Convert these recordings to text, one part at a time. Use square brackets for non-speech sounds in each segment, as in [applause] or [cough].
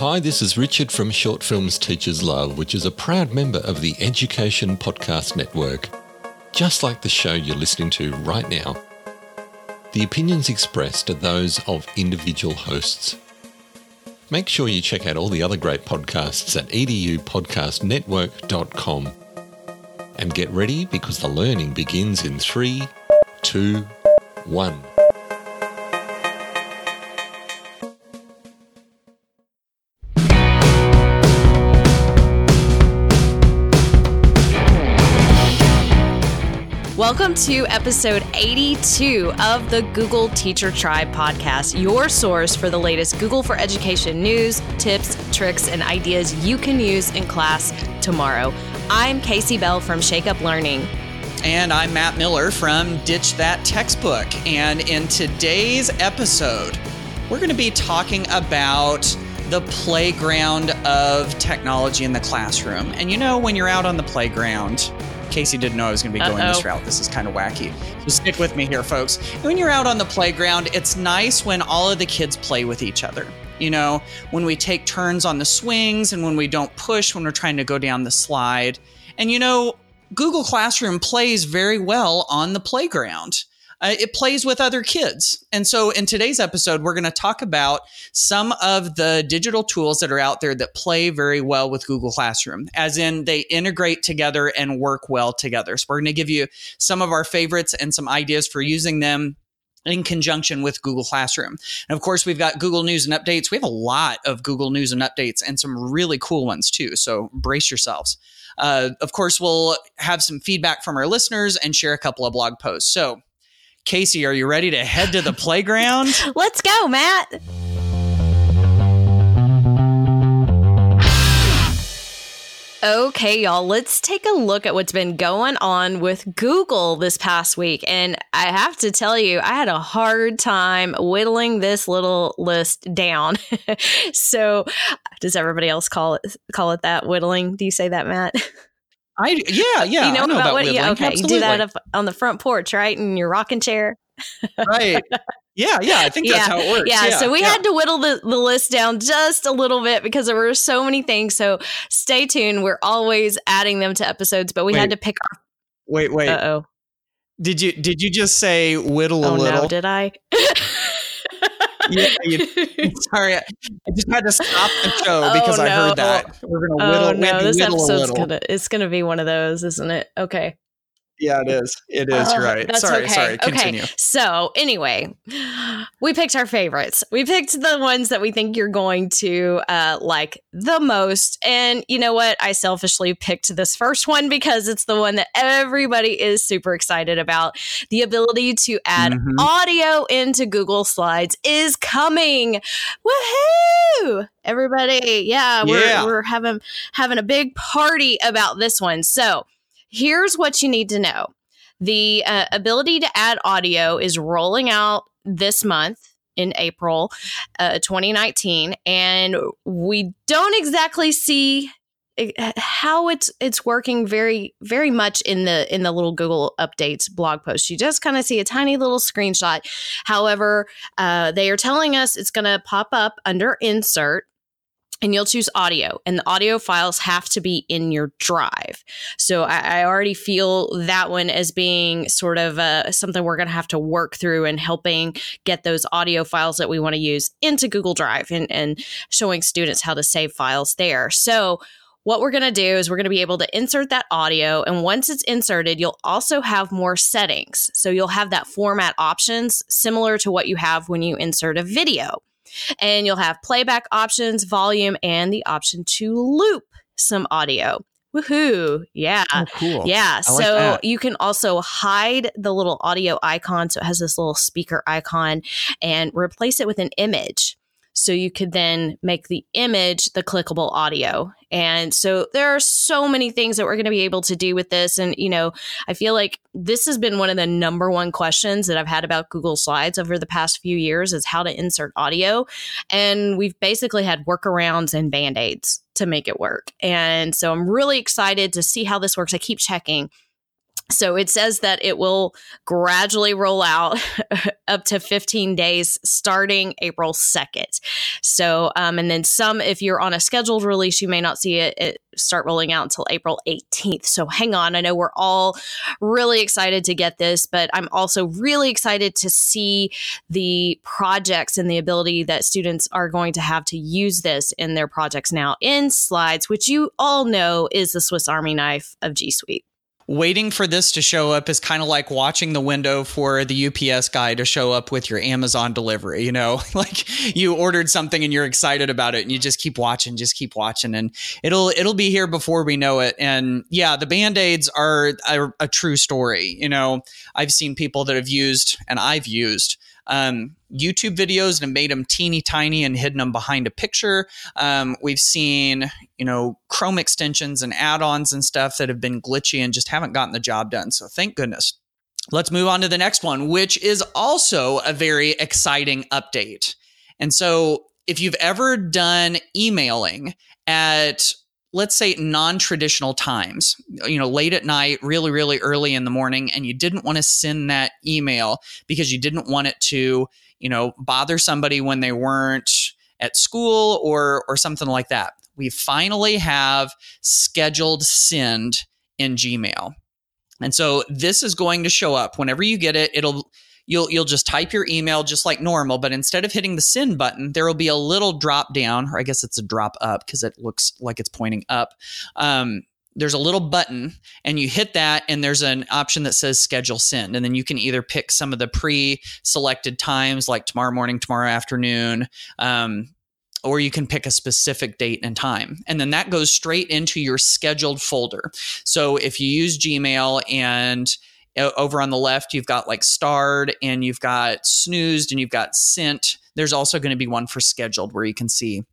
Hi, this is Richard from Short Films Teachers Love, which is a proud member of the Education Podcast Network. Just like the show you're listening to right now, the opinions expressed are those of individual hosts. Make sure you check out all the other great podcasts at edupodcastnetwork.com. And get ready because the learning begins in three, two, one. Welcome to episode 82 of the Google Teacher Tribe podcast, your source for the latest Google for Education news, tips, tricks, and ideas you can use in class tomorrow. I'm Kasey Bell from Shake Up Learning. And I'm Matt Miller from Ditch That Textbook. And in today's episode, we're going to be talking about the playground of technology in the classroom. And you know, when you're out on the playground, Kasey didn't know I was going to be going Uh-oh. this route. This is kind of wacky. So stick with me here, folks. When you're out on the playground, it's nice when all of the kids play with each other. You know, when we take turns on the swings and when we don't push when we're trying to go down the slide. And you know, Google Classroom plays very well on the playground. Uh, it plays with other kids. And so in today's episode, we're going to talk about some of the digital tools that are out there that play very well with Google Classroom, as in they integrate together and work well together. So we're going to give you some of our favorites and some ideas for using them in conjunction with Google Classroom. And of course, we've got Google News and Updates. We have a lot of Google News and Updates and some really cool ones too. So brace yourselves. Uh, of course, we'll have some feedback from our listeners and share a couple of blog posts. So, Kasey, are you ready to head to the [laughs] playground? Let's go, Matt. Okay, y'all, let's take a look at what's been going on with Google this past week. And I have to tell you, I had a hard time whittling this little list down. [laughs] so, does everybody else call it call it that whittling? Do you say that, Matt? [laughs] I yeah yeah. you know, know about, what? whittling. Yeah, okay. You do that up on the front porch, right? In your rocking chair. right. Yeah, yeah. I think that's Yeah, how it works. Yeah, so we yeah. had to whittle the, the list down just a little bit because there were so many things. So stay tuned. We're always adding them to episodes, but we had to pick our. Wait, wait. Uh oh. Did you did you just say whittle a Oh little? no, did I? [laughs] Yeah, [laughs] you- Sorry, I just had to stop the show oh, because Oh, I heard that. We're gonna oh, whittle. oh no, this episode's gonna it's gonna be one of those, isn't it? Okay. Yeah, it is. It is. Oh, right. That's sorry, okay. sorry. Continue. Okay. So anyway, we picked our favorites. We picked the ones that we think you're going to uh, like the most. And you know what? I selfishly picked this first one because it's the one that everybody is super excited about. The ability to add Mhm. audio into Google Slides is coming. Woohoo! Everybody, yeah, we're, Yeah. we're having having a big party about this one. So here's what you need to know the uh, ability to add audio is rolling out this month in April uh, 2019 and we don't exactly see uh, how it's it's working very very much in the in the little Google updates blog post. You just kind of see a tiny little screenshot. However, uh, they are telling us it's going to pop up under insert and you'll choose audio and the audio files have to be in your drive. So i, I already feel that one as being sort of uh, something we're going to have to work through and helping get those audio files that we want to use into google drive and, and showing students how to save files there. So what we're going to do is we're going to be able to insert that audio and once it's inserted you'll also have more settings. So you'll have that format options similar to what you have when you insert a video and you'll have playback options, volume, and the option to loop some audio. Woohoo! Yeah. Oh, cool. Yeah, I so that. you can also hide the little audio icon. So it has this little speaker icon and replace it with an image. So you could then make the image the clickable audio. And so there are so many things that we're going to be able to do with this. And, you know, I feel like this has been one of the number one questions that I've had about Google Slides over the past few years is how to insert audio. And we've basically had workarounds and band aids to make it work. And so I'm really excited to see how this works. I keep checking So it says that it will gradually roll out [laughs] up to 15 days starting April 2nd. So, um, and then some, if you're on a scheduled release, you may not see it, it start rolling out until April 18th. So hang on. I know we're all really excited to get this, but I'm also really excited to see the projects and the ability that students are going to have to use this in their projects now in slides, which you all know is the Swiss Army knife of G Suite waiting for this to show up is kind of like watching the window for the UPS guy to show up with your Amazon delivery. You know, [laughs] like you ordered something and you're excited about it, and you just keep watching, just keep watching, and it'll it'll be here before we know it. And yeah, the band aids are a, a true story. You know, I've seen people that have used, and I've used um, YouTube videos and made them teeny tiny and hidden them behind a picture. Um, we've seen, you know, Chrome extensions and add ons and stuff that have been glitchy and just haven't gotten the job done. So thank goodness. Let's move on to the next one, which is also a very exciting update. And so if you've ever done emailing at let's say non-traditional times you know late at night really really early in the morning and you didn't want to send that email because you didn't want it to you know bother somebody when they weren't at school or or something like that. We finally have scheduled send in gmail. And so this is going to show up whenever you get it. It'll you'll you'll just type your email just like normal, but instead of hitting the send button, there will be a little drop down, or I guess it's a drop up because it looks like it's pointing up. Um, there's a little button and you hit that and there's an option that says schedule send. And then you can either pick some of the pre-selected times like tomorrow morning tomorrow afternoon um, or you can pick a specific date and time. And then that goes straight into your scheduled folder. So if you use gmail and over on the left, you've got like starred and you've got snoozed and you've got sent. There's also going to be one for scheduled where you can see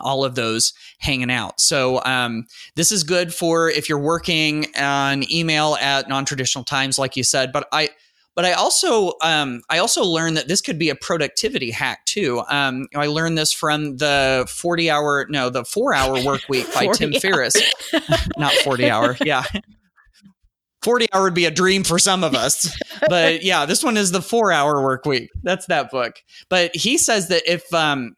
all of those hanging out. So um, this is good for if you're working on email at non-traditional times, like you said. But I, but I also, um, I also learned that this could be a productivity hack too. Um, I learned this from the 40 hour, no, the four hour work week by [laughs] Tim Ferriss, not 40 hour. Yeah. 40 hour would be a dream for some of us. [laughs] but yeah, this one is the four hour work week. That's that book. But he says that if, um,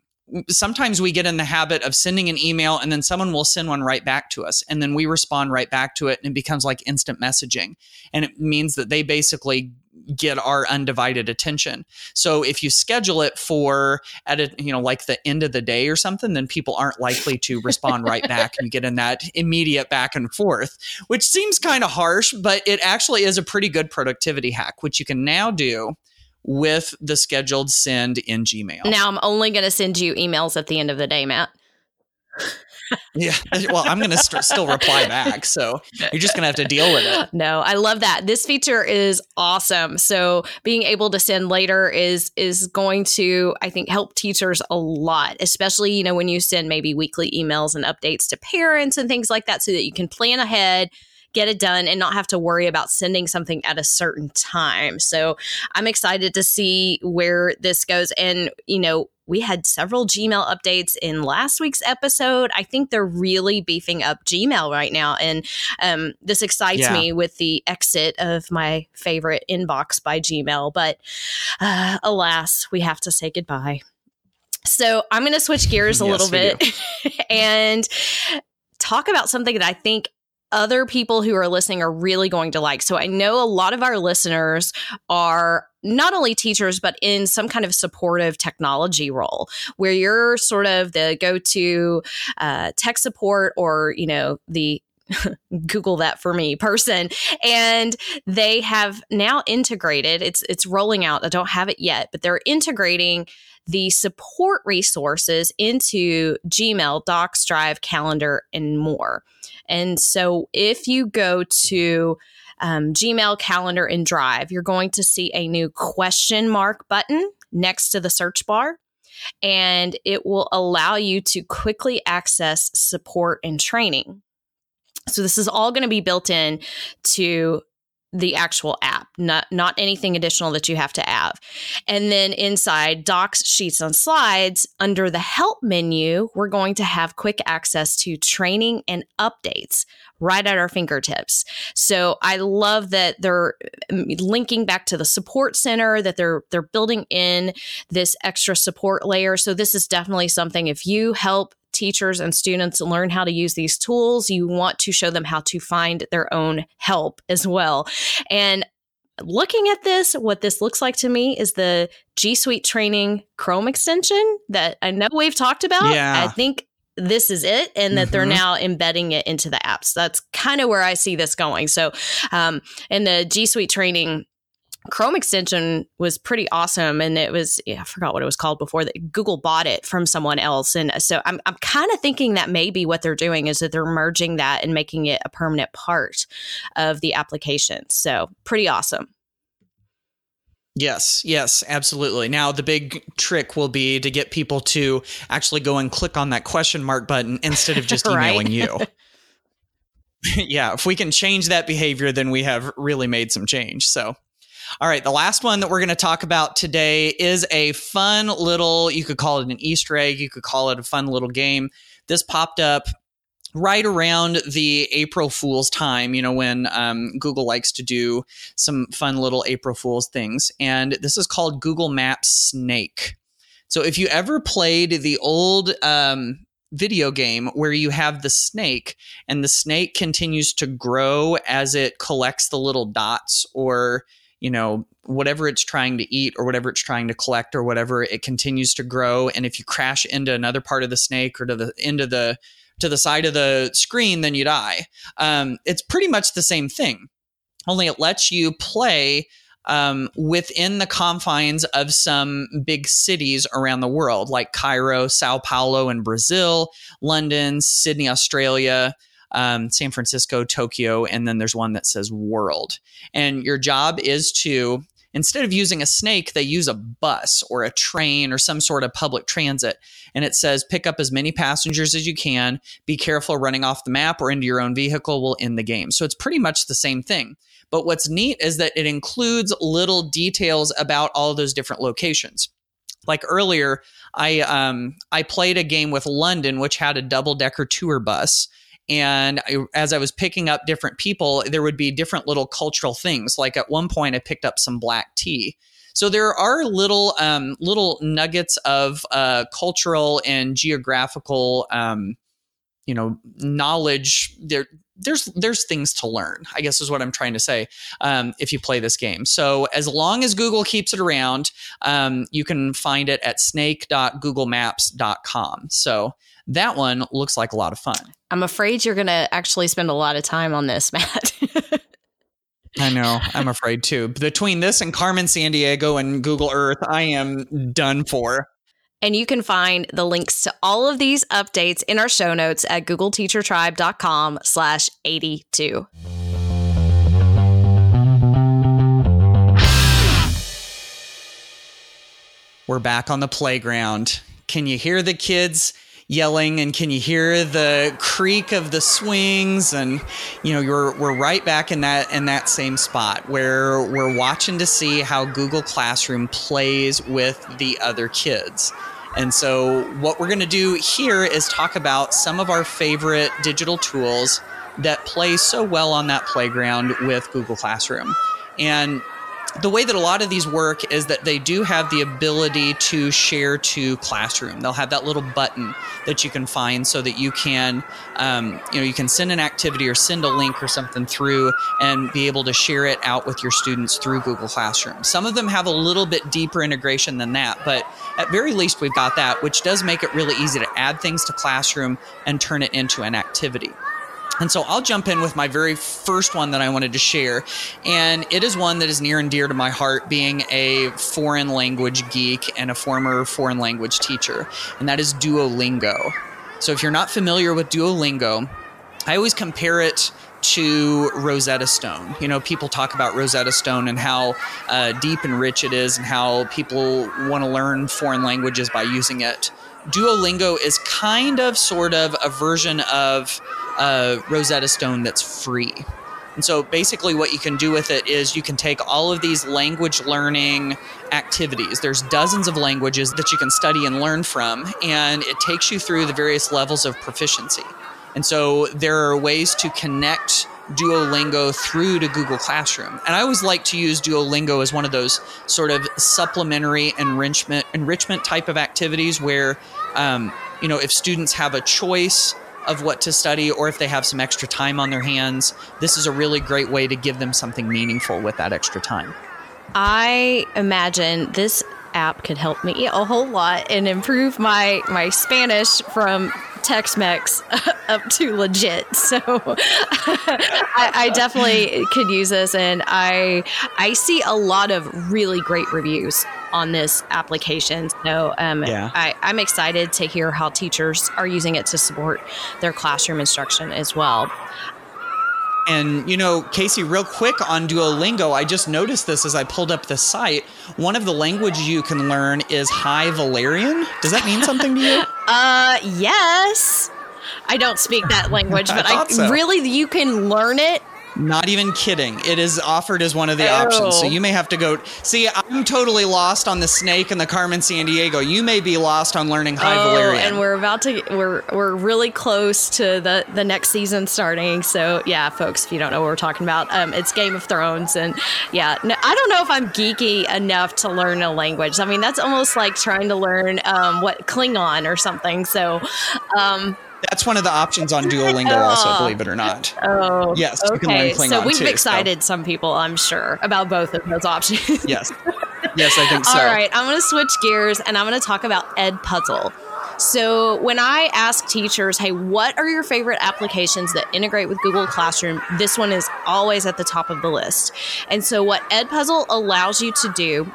sometimes we get in the habit of sending an email and then someone will send one right back to us and then we respond right back to it and it becomes like instant messaging and it means that they basically get our undivided attention. So if you schedule it for at a you know like the end of the day or something, then people aren't likely to respond right back and get in that immediate back and forth, which seems kind of harsh, but it actually is a pretty good productivity hack, which you can now do with the scheduled send in Gmail. Now I'm only going to send you emails at the end of the day, Matt yeah. [laughs] Well, I'm going to st- still reply back. So you're just going to have to deal with it. [laughs] No, I love that. This feature is awesome. So being able to send later is is going to I think help teachers a lot, especially, you know, when you send maybe weekly emails and updates to parents and things like that so that you can plan ahead get it done and not have to worry about sending something at a certain time. So I'm excited to see where this goes. And, you know, we had several Gmail updates in last week's episode. I think they're really beefing up Gmail right now. And um, this excites yeah. me with the exit of my favorite inbox by Gmail. But uh, alas, we have to say goodbye. So I'm going to switch gears a yes, little bit [laughs] and talk about something that I think other people who are listening are really going to like. So I know a lot of our listeners are not only teachers, but in some kind of supportive technology role where you're sort of the go to uh, tech support or, you know, the [laughs] Google that for me person. And they have now integrated, it's it's rolling out. I don't have it yet, but they're integrating the support resources into Gmail, Docs, Drive, Calendar, and more. And so if you go to um, Gmail, Calendar, and Drive, you're going to see a new question mark button next to the search bar. And it will allow you to quickly access support and training. So, this is all going to be built in to the actual app, not not anything additional that you have to have. And then inside Docs, Sheets, and Slides, under the Help menu, we're going to have quick access to training and updates right at our fingertips. So I love that they're um, linking back to the support center, that they're they're building in this extra support layer. So this is definitely something if you help teachers and students learn how to use these tools, you want to show them how to find their own help as well. And looking at this, what this looks like to me is the G Suite training Chrome extension that I know we've talked about. Yeah. I think this is it and that mm-hmm. they're now embedding it into the apps. That's kind of where I see this going. So, um, in the G Suite training, Chrome extension was pretty awesome, and it was yeah, I forgot what it was called before that Google bought it from someone else, and so I'm I'm kind of thinking that maybe what they're doing is that they're merging that and making it a permanent part of the application. So pretty awesome. Yes, yes, absolutely. Now, the big trick will be to get people to actually go and click on that question mark button instead of just [laughs] emailing you. [laughs] [laughs] yeah, if we can change that behavior, then we have really made some change. So, all right, the last one that we're going to talk about today is a fun little, you could call it an Easter egg, you could call it a fun little game. This popped up right around the April Fool's time, you know, when um, Google likes to do some fun little April Fool's things. And this is called Google Maps Snake. So if you ever played the old um, video game where you have the snake and the snake continues to grow as it collects the little dots or you know whatever it's trying to eat or whatever it's trying to collect or whatever it continues to grow and if you crash into another part of the snake or to the into the to the side of the screen, then you die. Um, it's pretty much the same thing, only it lets you play um, within the confines of some big cities around the world, like Cairo, Sao Paulo in Brazil, London, Sydney, Australia. Um, San Francisco, Tokyo, and then there's one that says world. And your job is to Instead of using a snake, they use a bus or a train or some sort of public transit. And it says pick up as many passengers as you can. Be careful running off the map or into your own vehicle will end the game. So it's pretty much the same thing. But what's neat is that it includes little details about all those different locations. Like earlier, I um, I played a game with London, which had a double decker tour bus and I, as I was picking up different people, there would be different little cultural things. Like at one point, I picked up some black tea. So there are little um, little nuggets of uh, cultural and geographical, um, you know, knowledge. There, there's there's things to learn. I guess is what I'm trying to say. Um, if you play this game, so as long as Google keeps it around, um, you can find it at snake.googlemaps.com. So that one looks like a lot of fun. I'm afraid you're going to actually spend a lot of time on this, [laughs] Matt. I know. I'm afraid too. Between this and Carmen Sandiego and Google Earth, I am done for. And you can find the links to all of these updates in our show notes at googleteachertribe.com slash 82. We're back on the playground. Can you hear the kids yelling and can you hear the creak of the swings and you know you're we're right back in that in that same spot where we're watching to see how Google Classroom plays with the other kids. And so what we're going to do here is talk about some of our favorite digital tools that play so well on that playground with Google Classroom. And the way that a lot of these work is that they do have the ability to share to classroom. They'll have that little button that you can find so that you can um, you know you can send an activity or send a link or something through and be able to share it out with your students through google classroom. Some of them have a little bit deeper integration than that but at very least we've got that which does make it really easy to add things to classroom and turn it into an activity and so I'll jump in with my very first one that I wanted to share. And it is one that is near and dear to my heart, being a foreign language geek and a former foreign language teacher. And that is Duolingo. So if you're not familiar with Duolingo, I always compare it to Rosetta Stone. You know, people talk about Rosetta Stone and how uh, deep and rich it is, and how people want to learn foreign languages by using it. Duolingo is kind of, sort of, a version of uh, Rosetta Stone that's free. And so basically, what you can do with it is you can take all of these language learning activities. There's dozens of languages that you can study and learn from, and it takes you through the various levels of proficiency. And so there are ways to connect Duolingo through to Google Classroom. And I always like to use Duolingo as one of those sort of supplementary enrichment enrichment type of activities where um, you know if students have a choice of what to study or if they have some extra time on their hands, this is a really great way to give them something meaningful with that extra time. I imagine this app could help me a whole lot and improve my my Spanish from Tex-Mex [laughs] up to legit. [laughs] So [laughs] I, I, definitely could use this, and I I see a lot of really great reviews on this application. So um, yeah. I, I'm excited to hear how teachers are using it to support their classroom instruction as well. And, you know, Kasey, real quick on Duolingo, I just noticed this as I pulled up the site. One of the languages you can learn is High Valyrian. Does that mean something to you? [laughs] uh, yes. I don't speak that [laughs] language, but I, I so. really, you can learn it not even kidding. It is offered as one of the options. So you may have to go. See, I'm totally lost on the snake and the Carmen Sandiego. You may be lost on learning High oh, Valyrian. And we're about to. We're we're really close to the the next season starting. So yeah, folks, if you don't know what we're talking about, um, it's Game of Thrones, and yeah, no, I don't know if I'm geeky enough to learn a language. I mean, that's almost like trying to learn um, what Klingon or something. So. Um, that's one of the options on Duolingo, also, believe it or not. Oh, yes, okay. you can learn Klingon So we've too, excited so. some people, I'm sure, about both of those options. [laughs] yes, yes, I think [laughs] so. All right, I'm going to switch gears and I'm going to talk about Edpuzzle. So, when I ask teachers, hey, what are your favorite applications that integrate with Google Classroom? This one is always at the top of the list. And so, what Edpuzzle allows you to do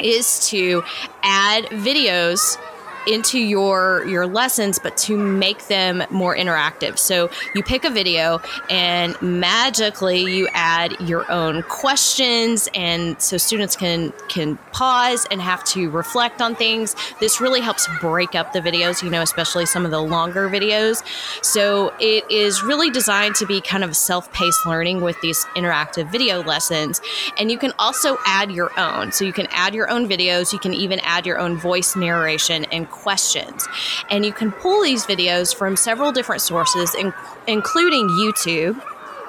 is to add videos into your your lessons but to make them more interactive. So you pick a video and magically you add your own questions. And so students can can pause and have to reflect on things. This really helps break up the videos you know especially some of the longer videos. So it is really designed to be kind of self-paced learning with these interactive video lessons. And you can also add your own. So you can add your own videos. You can even add your own voice narration and questions. And you can pull these videos from several different sources, in- including YouTube,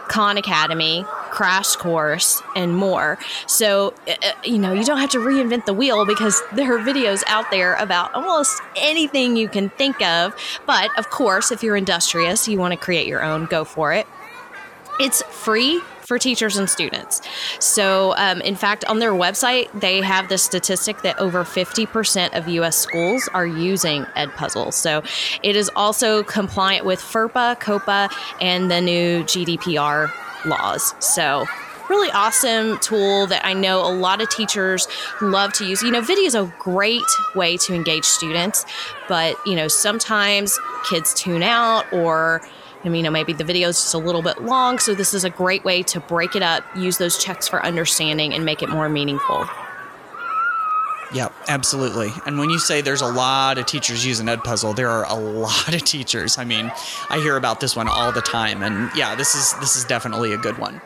Khan Academy, Crash Course, and more. So, uh, uh, you know, you don't have to reinvent the wheel because there are videos out there about almost anything you can think of. But of course, if you're industrious, you want to create your own, go for it. It's free for teachers and students. So, um, in fact, on their website, they have the statistic that over 50% of U.S. schools are using Edpuzzle. So, it is also compliant with FERPA, COPPA, and the new GDPR laws. So, really awesome tool that I know a lot of teachers love to use. You know, video is a great way to engage students, but you know, sometimes kids tune out or you know, maybe the video is just a little bit long. So this is a great way to break it up, use those checks for understanding, and make it more meaningful. Yep, absolutely. And when you say there's a lot of teachers using Edpuzzle, there are a [laughs] lot of teachers. I mean, I hear about this one all the time, and yeah, this is this is definitely a good one.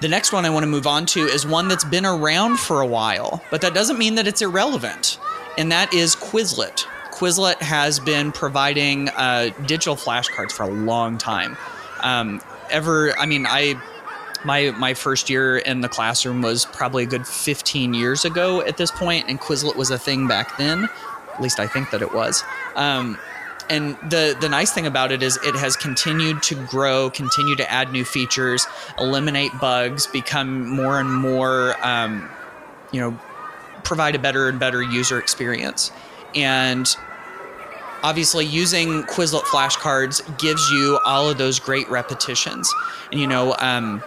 The next one I want to move on to is one that's been around for a while, but that doesn't mean that it's irrelevant, and that is Quizlet. Quizlet has been providing uh, digital flashcards for a long time. Um, ever, I mean, I my my first year in the classroom was probably a good 15 years ago at this point, and Quizlet was a thing back then. At least I think that it was. Um, and the the nice thing about it is it has continued to grow, continue to add new features, eliminate bugs, become more and more, um, you know, provide a better and better user experience. And obviously using Quizlet flashcards gives you all of those great repetitions. And you know, um,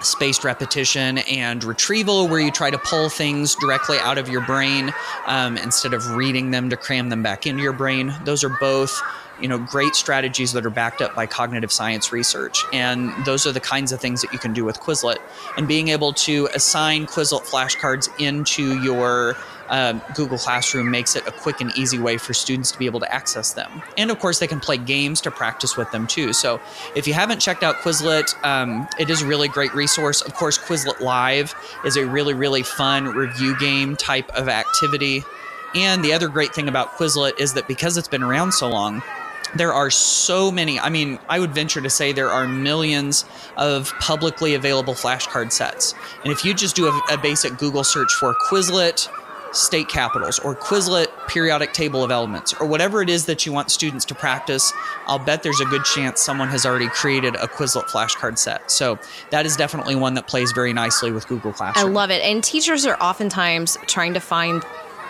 spaced repetition and retrieval, where you try to pull things directly out of your brain um, instead of reading them to cram them back into your brain. Those are both you know great strategies that are backed up by cognitive science research and those are the kinds of things that you can do with quizlet and being able to assign quizlet flashcards into your um, Google Classroom makes it a quick and easy way for students to be able to access them. And of course, they can play games to practice with them too. So if you haven't checked out Quizlet, um, it is a really great resource. Of course, Quizlet Live is a really, really fun review game type of activity. And the other great thing about Quizlet is that because it's been around so long, there are so many. I mean, I would venture to say there are millions of publicly available flashcard sets. And if you just do a, a basic Google search for Quizlet state capitals or Quizlet periodic table of elements or whatever it is that you want students to practice, I'll bet there's a good chance someone has already created a Quizlet flashcard set. So that is definitely one that plays very nicely with Google Classroom. I love it. And teachers are oftentimes trying to find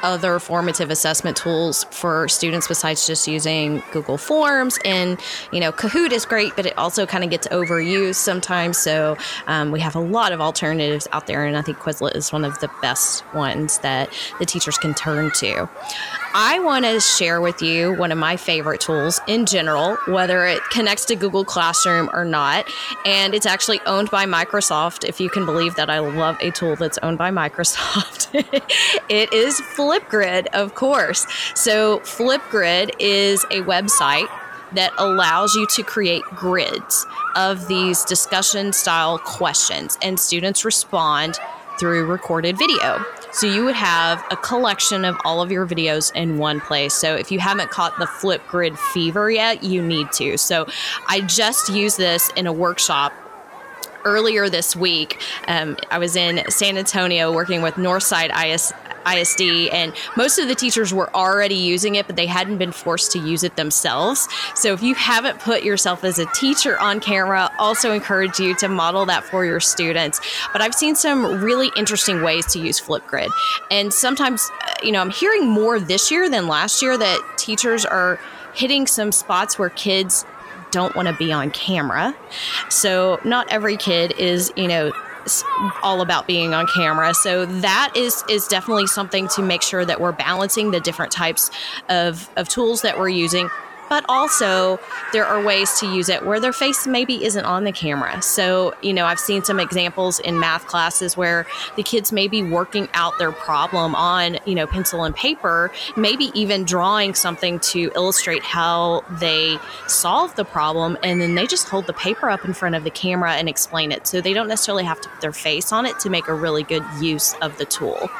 other formative assessment tools for students besides just using Google Forms. And, you know, Kahoot is great, but it also kind of gets overused sometimes. So um, we have a lot of alternatives out there. And I think Quizlet is one of the best ones that the teachers can turn to. I want to share with you one of my favorite tools in general, whether it connects to Google Classroom or not. And it's actually owned by Microsoft. If you can believe that I love a tool that's owned by [laughs] Microsoft, it is Flipgrid, of course. So, Flipgrid is a website that allows you to create grids of these discussion style questions, and students respond through recorded video. So you would have a collection of all of your videos in one place. So if you haven't caught the Flipgrid fever yet, you need to. So I just used this in a workshop earlier this week. Um, I was in San Antonio working with Northside IS, ISD, and most of the teachers were already using it, but they hadn't been forced to use it themselves. So if you haven't put yourself as a teacher on camera, also encourage you to model that for your students. But I've seen some really interesting ways to use Flipgrid. And sometimes, you know, I'm hearing more this year than last year that teachers are hitting some spots where kids don't want to be on camera. So not every kid is, you know, all about being on camera. So that is is definitely something to make sure that we're balancing the different types of, of tools that we're using but also there are ways to use it where their face maybe isn't on the camera. So, you know, I've seen some examples in math classes where the kids may be working out their problem on, you know, pencil and paper, maybe even drawing something to illustrate how they solve the problem. And then they just hold the paper up in front of the camera and explain it. So they don't necessarily have to put their face on it to make a really good use of the tool.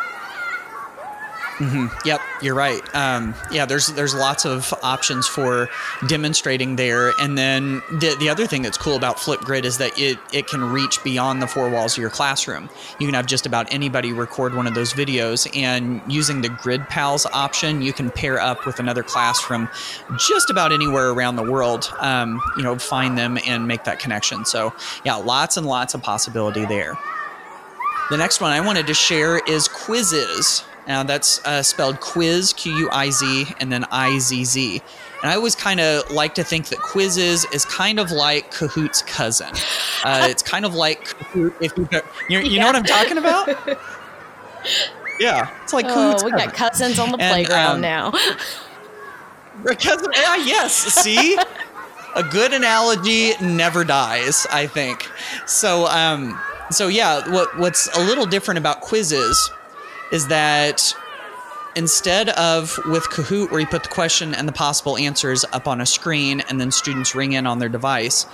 Mm-hmm. Yep, you're right. Um, yeah, there's there's lots of options for demonstrating there, and then the the other thing that's cool about Flipgrid is that it it can reach beyond the four walls of your classroom. You can have just about anybody record one of those videos, and using the Grid Pals option, you can pair up with another class from just about anywhere around the world. Um, you know, find them and make that connection. So yeah, lots and lots of possibility there. The next one I wanted to share is Quizizz. Now that's uh, spelled quiz, Q U I Z, and then I Z Z. And I always kind of like to think that Quizizz is kind of like Kahoot's cousin. Uh, [laughs] it's kind of like Kahoot if you, you, you yeah. know what I'm talking about? [laughs] Yeah, it's like oh, we cousin. got cousins on the and, playground um, now. cousin, yeah, yes. See, a good analogy never dies. I think so. Um, so yeah, what what's a little different about Quizizz is that instead of with Kahoot, where you put the question and the possible answers up on a screen and then students ring in on their device,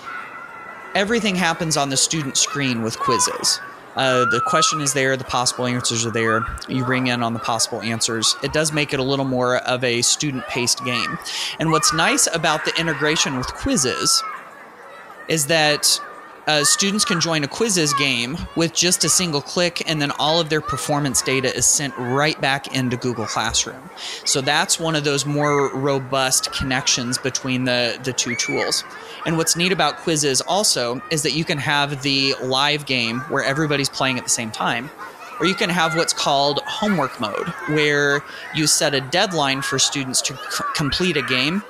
everything happens on the student screen with Quizizz. Uh, the question is there, the possible answers are there. You ring in on the possible answers. It does make it a little more of a student paced game. And what's nice about the integration with Quizizz is that uh, students can join a Quizizz game with just a single click, and then all of their performance data is sent right back into Google Classroom. So that's one of those more robust connections between the, the two tools. And what's neat about Quizizz also is that you can have the live game where everybody's playing at the same time. Or you can have what's called homework mode, where you set a deadline for students to c- complete a game,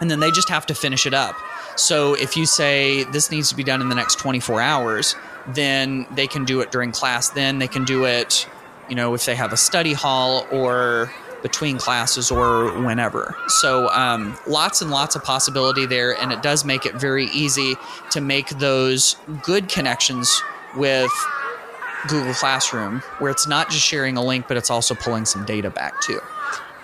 and then they just have to finish it up. So if you say this needs to be done in the next 24 hours, then they can do it during class. Then they can do it, you know, if they have a study hall or between classes or whenever. So um, lots and lots of possibility there, and it does make it very easy to make those good connections with Google Classroom where it's not just sharing a link, but it's also pulling some data back too.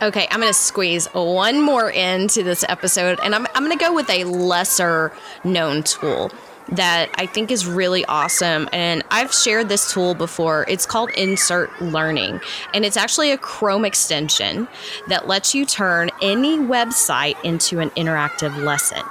Okay, I'm going to squeeze one more into this episode, and I'm, I'm going to go with a lesser known tool that I think is really awesome. And I've shared this tool before. It's called Insert Learning, and it's actually a Chrome extension that lets you turn any website into an interactive lesson.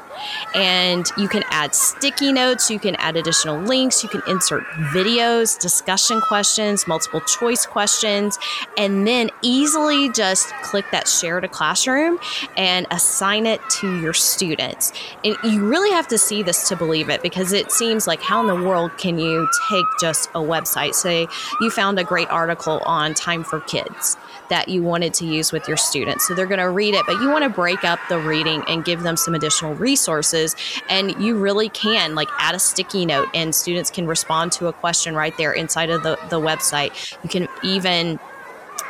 And you can add sticky notes, you can add additional links, you can insert videos, discussion questions, multiple choice questions, and then easily just click that share to classroom and assign it to your students. And you really have to see this to believe it because it seems like how in the world can you take just a website? Say you found a great article on time for kids that you wanted to use with your students. So they're going to read it, but you want to break up the reading and give them some additional resources. And you really can like add a sticky note and students can respond to a question right there inside of the, the website. You can even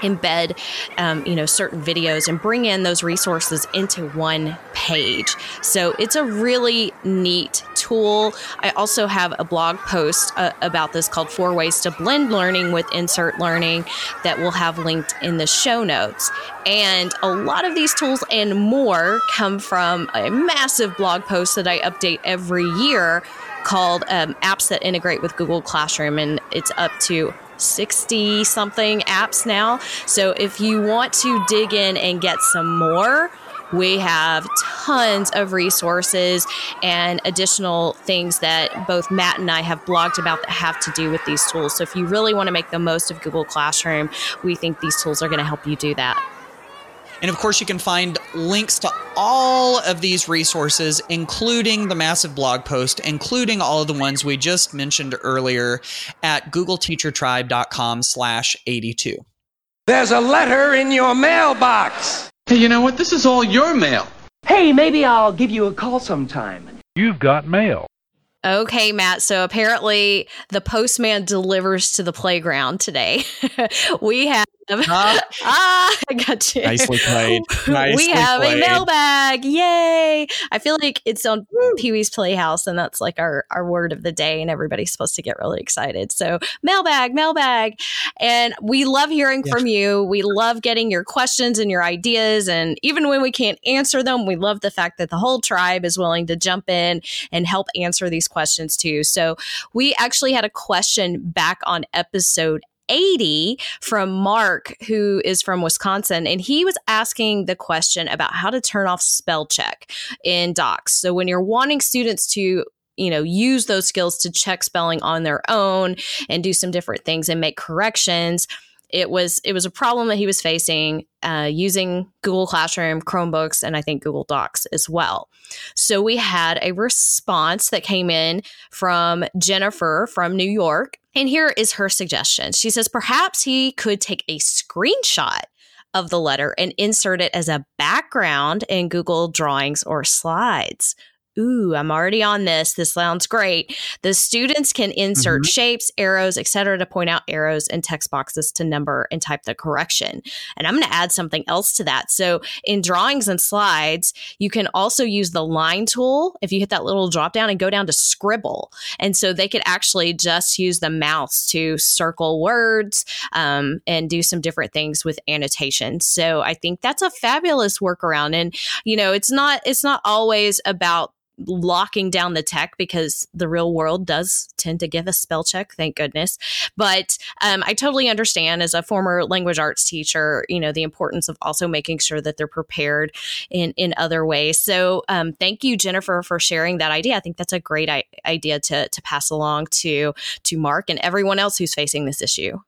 embed um, you know certain videos and bring in those resources into one page. So it's a really neat tool. I also have a blog post uh, about this called four ways to blend learning with insert learning that we'll have linked in the show notes. And a lot of these tools and more come from a massive blog post that i update every year called um, apps that integrate with google classroom. And it's up to 60 something apps now. So if you want to dig in and get some more, we have tons of resources and additional things that both Matt and I have blogged about that have to do with these tools. So if you really want to make the most of Google Classroom, we think these tools are going to help you do that. And of course, you can find links to all of these resources, including the massive blog post, including all of the ones we just mentioned earlier at googleteachertribe.com slash 82. There's a letter in your mailbox. Hey, you know what? This is all your mail. Hey, maybe I'll give you a call sometime. You've got mail. Okay, Matt. So apparently the postman delivers to the playground today. [laughs] we have [laughs] ah, I got you. Nicely played. Nicely we have played. a mailbag. Yay. I feel like it's on Pee Wee's Playhouse, and that's like our, our word of the day, and everybody's supposed to get really excited. So, mailbag, mailbag. And we love hearing from you. We love getting your questions and your ideas. And even when we can't answer them, we love the fact that the whole tribe is willing to jump in and help answer these questions too. So, we actually had a question back on episode 80 from Mark, who is from Wisconsin. And he was asking the question about how to turn off spell check in docs. So when you're wanting students to you know use those skills to check spelling on their own and do some different things and make corrections it was it was a problem that he was facing uh, using Google Classroom, Chromebooks, and I think Google Docs as well. So we had a response that came in from Jennifer from New York, and here is her suggestion. She says perhaps he could take a screenshot of the letter and insert it as a background in Google Drawings or Slides ooh, I'm already on this. This sounds great. The students can insert mm-hmm. shapes, arrows, etc., to point out arrows and text boxes to number and type the correction. And I'm going to add something else to that. So in drawings and slides, you can also use the line tool if you hit that little drop down and go down to scribble. And so they could actually just use the mouse to circle words um, and do some different things with annotation. So I think that's a fabulous workaround. And you know, it's not it's not always about locking down the tech because the real world does tend to give a spell check thank goodness but um, i totally understand as a former language arts teacher you know the importance of also making sure that they're prepared in in other ways so um, thank you jennifer for sharing that idea i think that's a great I- idea to to pass along to to mark and everyone else who's facing this issue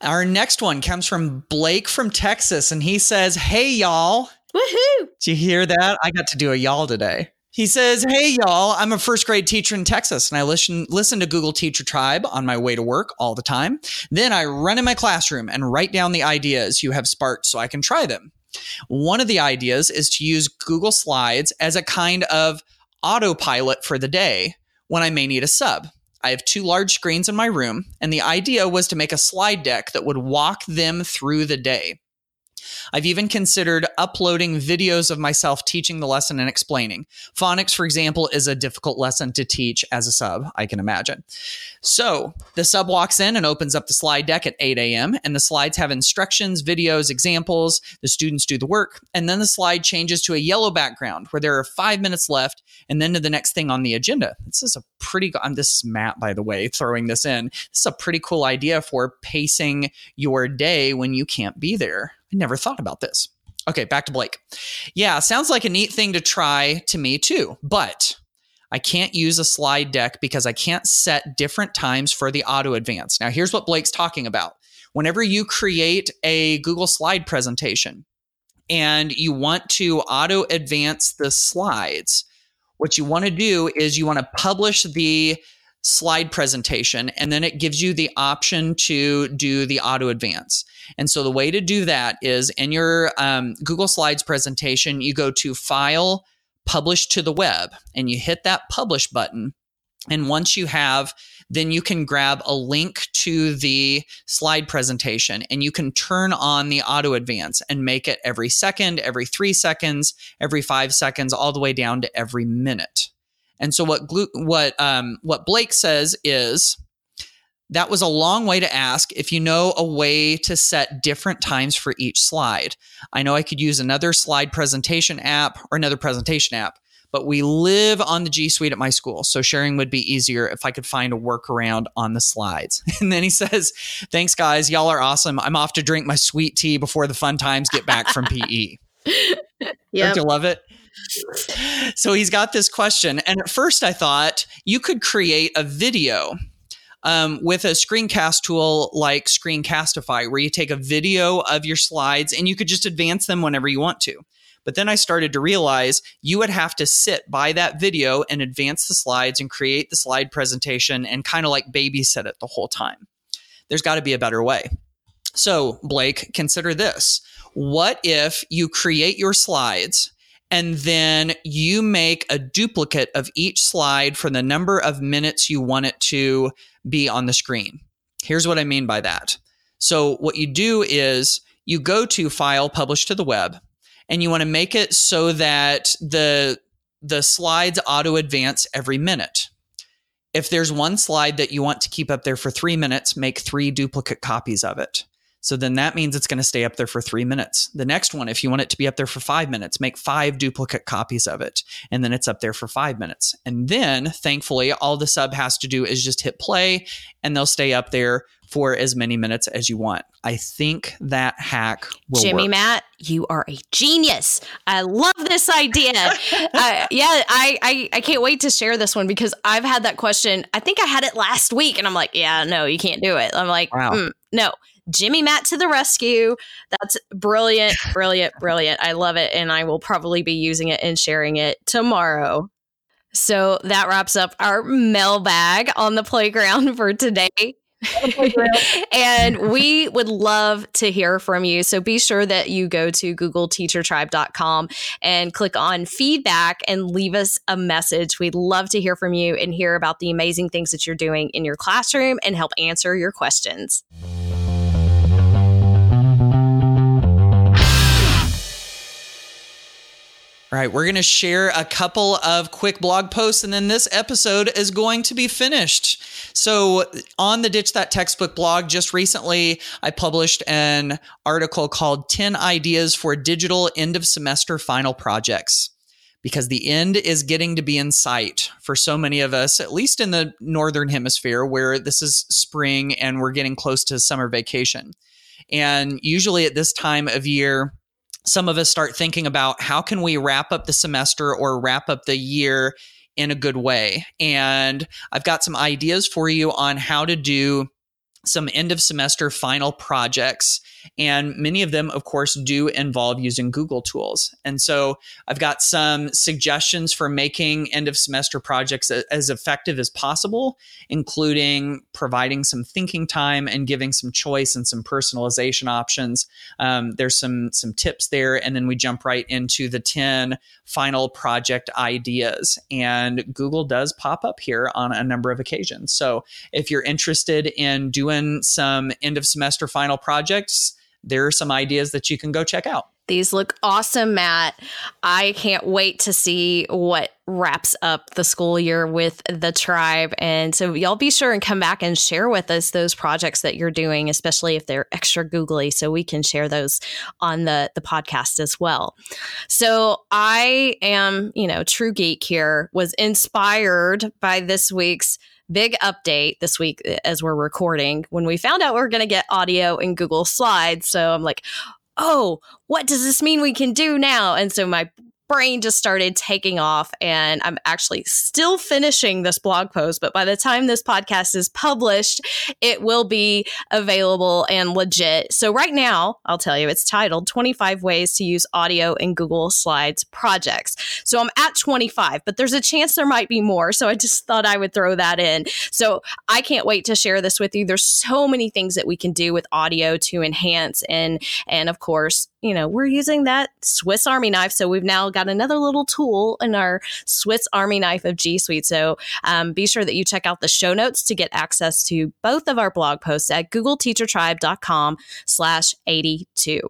our next one comes from blake from texas and he says hey y'all Woohoo! Did you hear that? I got to do a y'all today. He says, "Hey y'all, I'm a first grade teacher in Texas and I listen listen to Google Teacher Tribe on my way to work all the time. Then I run in my classroom and write down the ideas you have sparked so I can try them. One of the ideas is to use Google Slides as a kind of autopilot for the day when I may need a sub. I have two large screens in my room and the idea was to make a slide deck that would walk them through the day. I've even considered uploading videos of myself teaching the lesson and explaining. Phonics, for example, is a difficult lesson to teach as a sub, I can imagine. So the sub walks in and opens up the slide deck at 8 a.m., and the slides have instructions, videos, examples. The students do the work, and then the slide changes to a yellow background where there are five minutes left, and then to the next thing on the agenda. This is a pretty, um, this is Matt, by the way, throwing this in. This is a pretty cool idea for pacing your day when you can't be there. Never thought about this. Okay, back to Blake. Yeah, sounds like a neat thing to try to me too, but I can't use a slide deck because I can't set different times for the auto advance. Now, here's what Blake's talking about. Whenever you create a Google slide presentation and you want to auto advance the slides, what you want to do is you want to publish the slide presentation and then it gives you the option to do the auto advance. And so the way to do that is in your um, Google Slides presentation, you go to File, Publish to the Web, and you hit that Publish button. And once you have, then you can grab a link to the slide presentation and you can turn on the auto advance and make it every second, every three seconds, every five seconds, all the way down to every minute. And so what what um, what Blake says is that was a long way to ask if you know a way to set different times for each slide. I know I could use another slide presentation app or another presentation app, but we live on the G Suite at my school. So sharing would be easier if I could find a workaround on the slides. [laughs] And then he says, Thanks, guys. Y'all are awesome. I'm off to drink my sweet tea before the fun times get back from PE. Yeah. [laughs] Don't you love it? So he's got this question. And at first I thought you could create a video um, with a screencast tool like Screencastify, where you take a video of your slides and you could just advance them whenever you want to. But then I started to realize you would have to sit by that video and advance the slides and create the slide presentation and kind of like babysit it the whole time. There's got to be a better way. So, Blake, consider this. What if you create your slides and then you make a duplicate of each slide for the number of minutes you want it to be on the screen. Here's what I mean by that. So, what you do is you go to File, Publish to the Web, and you want to make it so that the the slides auto advance every minute. If there's one slide that you want to keep up there for three minutes, make three duplicate copies of it. So then that means it's going to stay up there for three minutes. The next one, if you want it to be up there for five minutes, make five duplicate copies of it. And then it's up there for five minutes. And then thankfully, all the sub has to do is just hit play and they'll stay up there for as many minutes as you want. I think that hack will Jimmy work. Matt, you are a genius. I love this idea. [laughs] uh, yeah, I, I I can't wait to share this one because I've had that question. I think I had it last week, and I'm like, yeah, no, you can't do it. I'm like, wow. mm, no. Jimmy Matt to the rescue. That's brilliant, [laughs] brilliant, brilliant. I love it. And I will probably be using it and sharing it tomorrow. So that wraps up our mailbag on the playground for today. [laughs] and we would love to hear from you. So be sure that you go to googleteachertribe.com and click on feedback and leave us a message. We'd love to hear from you and hear about the amazing things that you're doing in your classroom and help answer your questions. Right, we're going to share a couple of quick blog posts and then this episode is going to be finished. So, on the Ditch That Textbook blog, just recently, I published an article called 10 Ideas for Digital End of Semester Final Projects. Because the end is getting to be in sight for so many of us, at least in the Northern Hemisphere, where this is spring and we're getting close to summer vacation. And usually at this time of year, some of us start thinking about how can we wrap up the semester or wrap up the year in a good way. And I've got some ideas for you on how to do some end of semester final projects and many of them, of course, do involve using Google tools. And so I've got some suggestions for making end of semester projects as effective as possible, including providing some thinking time and giving some choice and some personalization options. Um, there's some, some tips there. And then we jump right into the 10 final project ideas. And Google does pop up here on a number of occasions. So if you're interested in doing some end of semester final projects, there are some ideas that you can go check out. These look awesome, Matt. I can't wait to see what wraps up the school year with the tribe. And so y'all be sure and come back and share with us those projects that you're doing, especially if they're extra googly, so we can share those on the, the podcast as well. So I am, you know, true geek here, was inspired by this week's big update this week uh, as we're recording when we found out we are going to get audio in Google Slides. So I'm like, oh, what does this mean we can do now? And so my brain just started taking off and I'm actually still finishing this blog post, but by the time this podcast is published, it will be available and legit. So right now, I'll tell you, it's titled 25 ways to use audio in Google Slides projects. So I'm at 25, but there's a chance there might be more. So I just thought I would throw that in. So I can't wait to share this with you. There's so many things that we can do with audio to enhance and and of course, you know, we're using that Swiss Army knife. So we've now got another little tool in our Swiss Army knife of G Suite. So um, be sure that you check out the show notes to get access to both of our blog posts at googleteachertribe.com slash 82.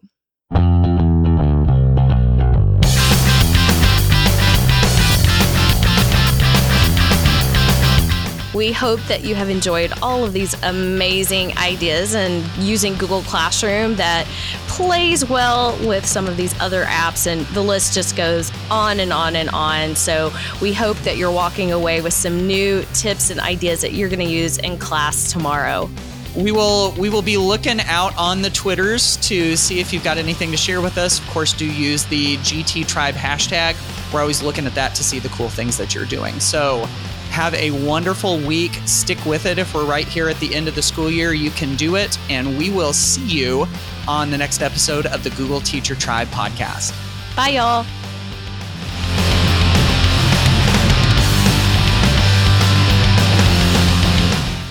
We hope that you have enjoyed all of these amazing ideas and using Google Classroom that plays well with some of these other apps, and the list just goes on and on and on. So, we hope that you're walking away with some new tips and ideas that you're going to use in class tomorrow. We will we will be looking out on the twitters to see if you've got anything to share with us. Of course do use the gt tribe hashtag. We're always looking at that to see the cool things that you're doing. So have a wonderful week. Stick with it. If we're right here at the end of the school year, you can do it. And we will see you on the next episode of the Google Teacher Tribe podcast. Bye, y'all.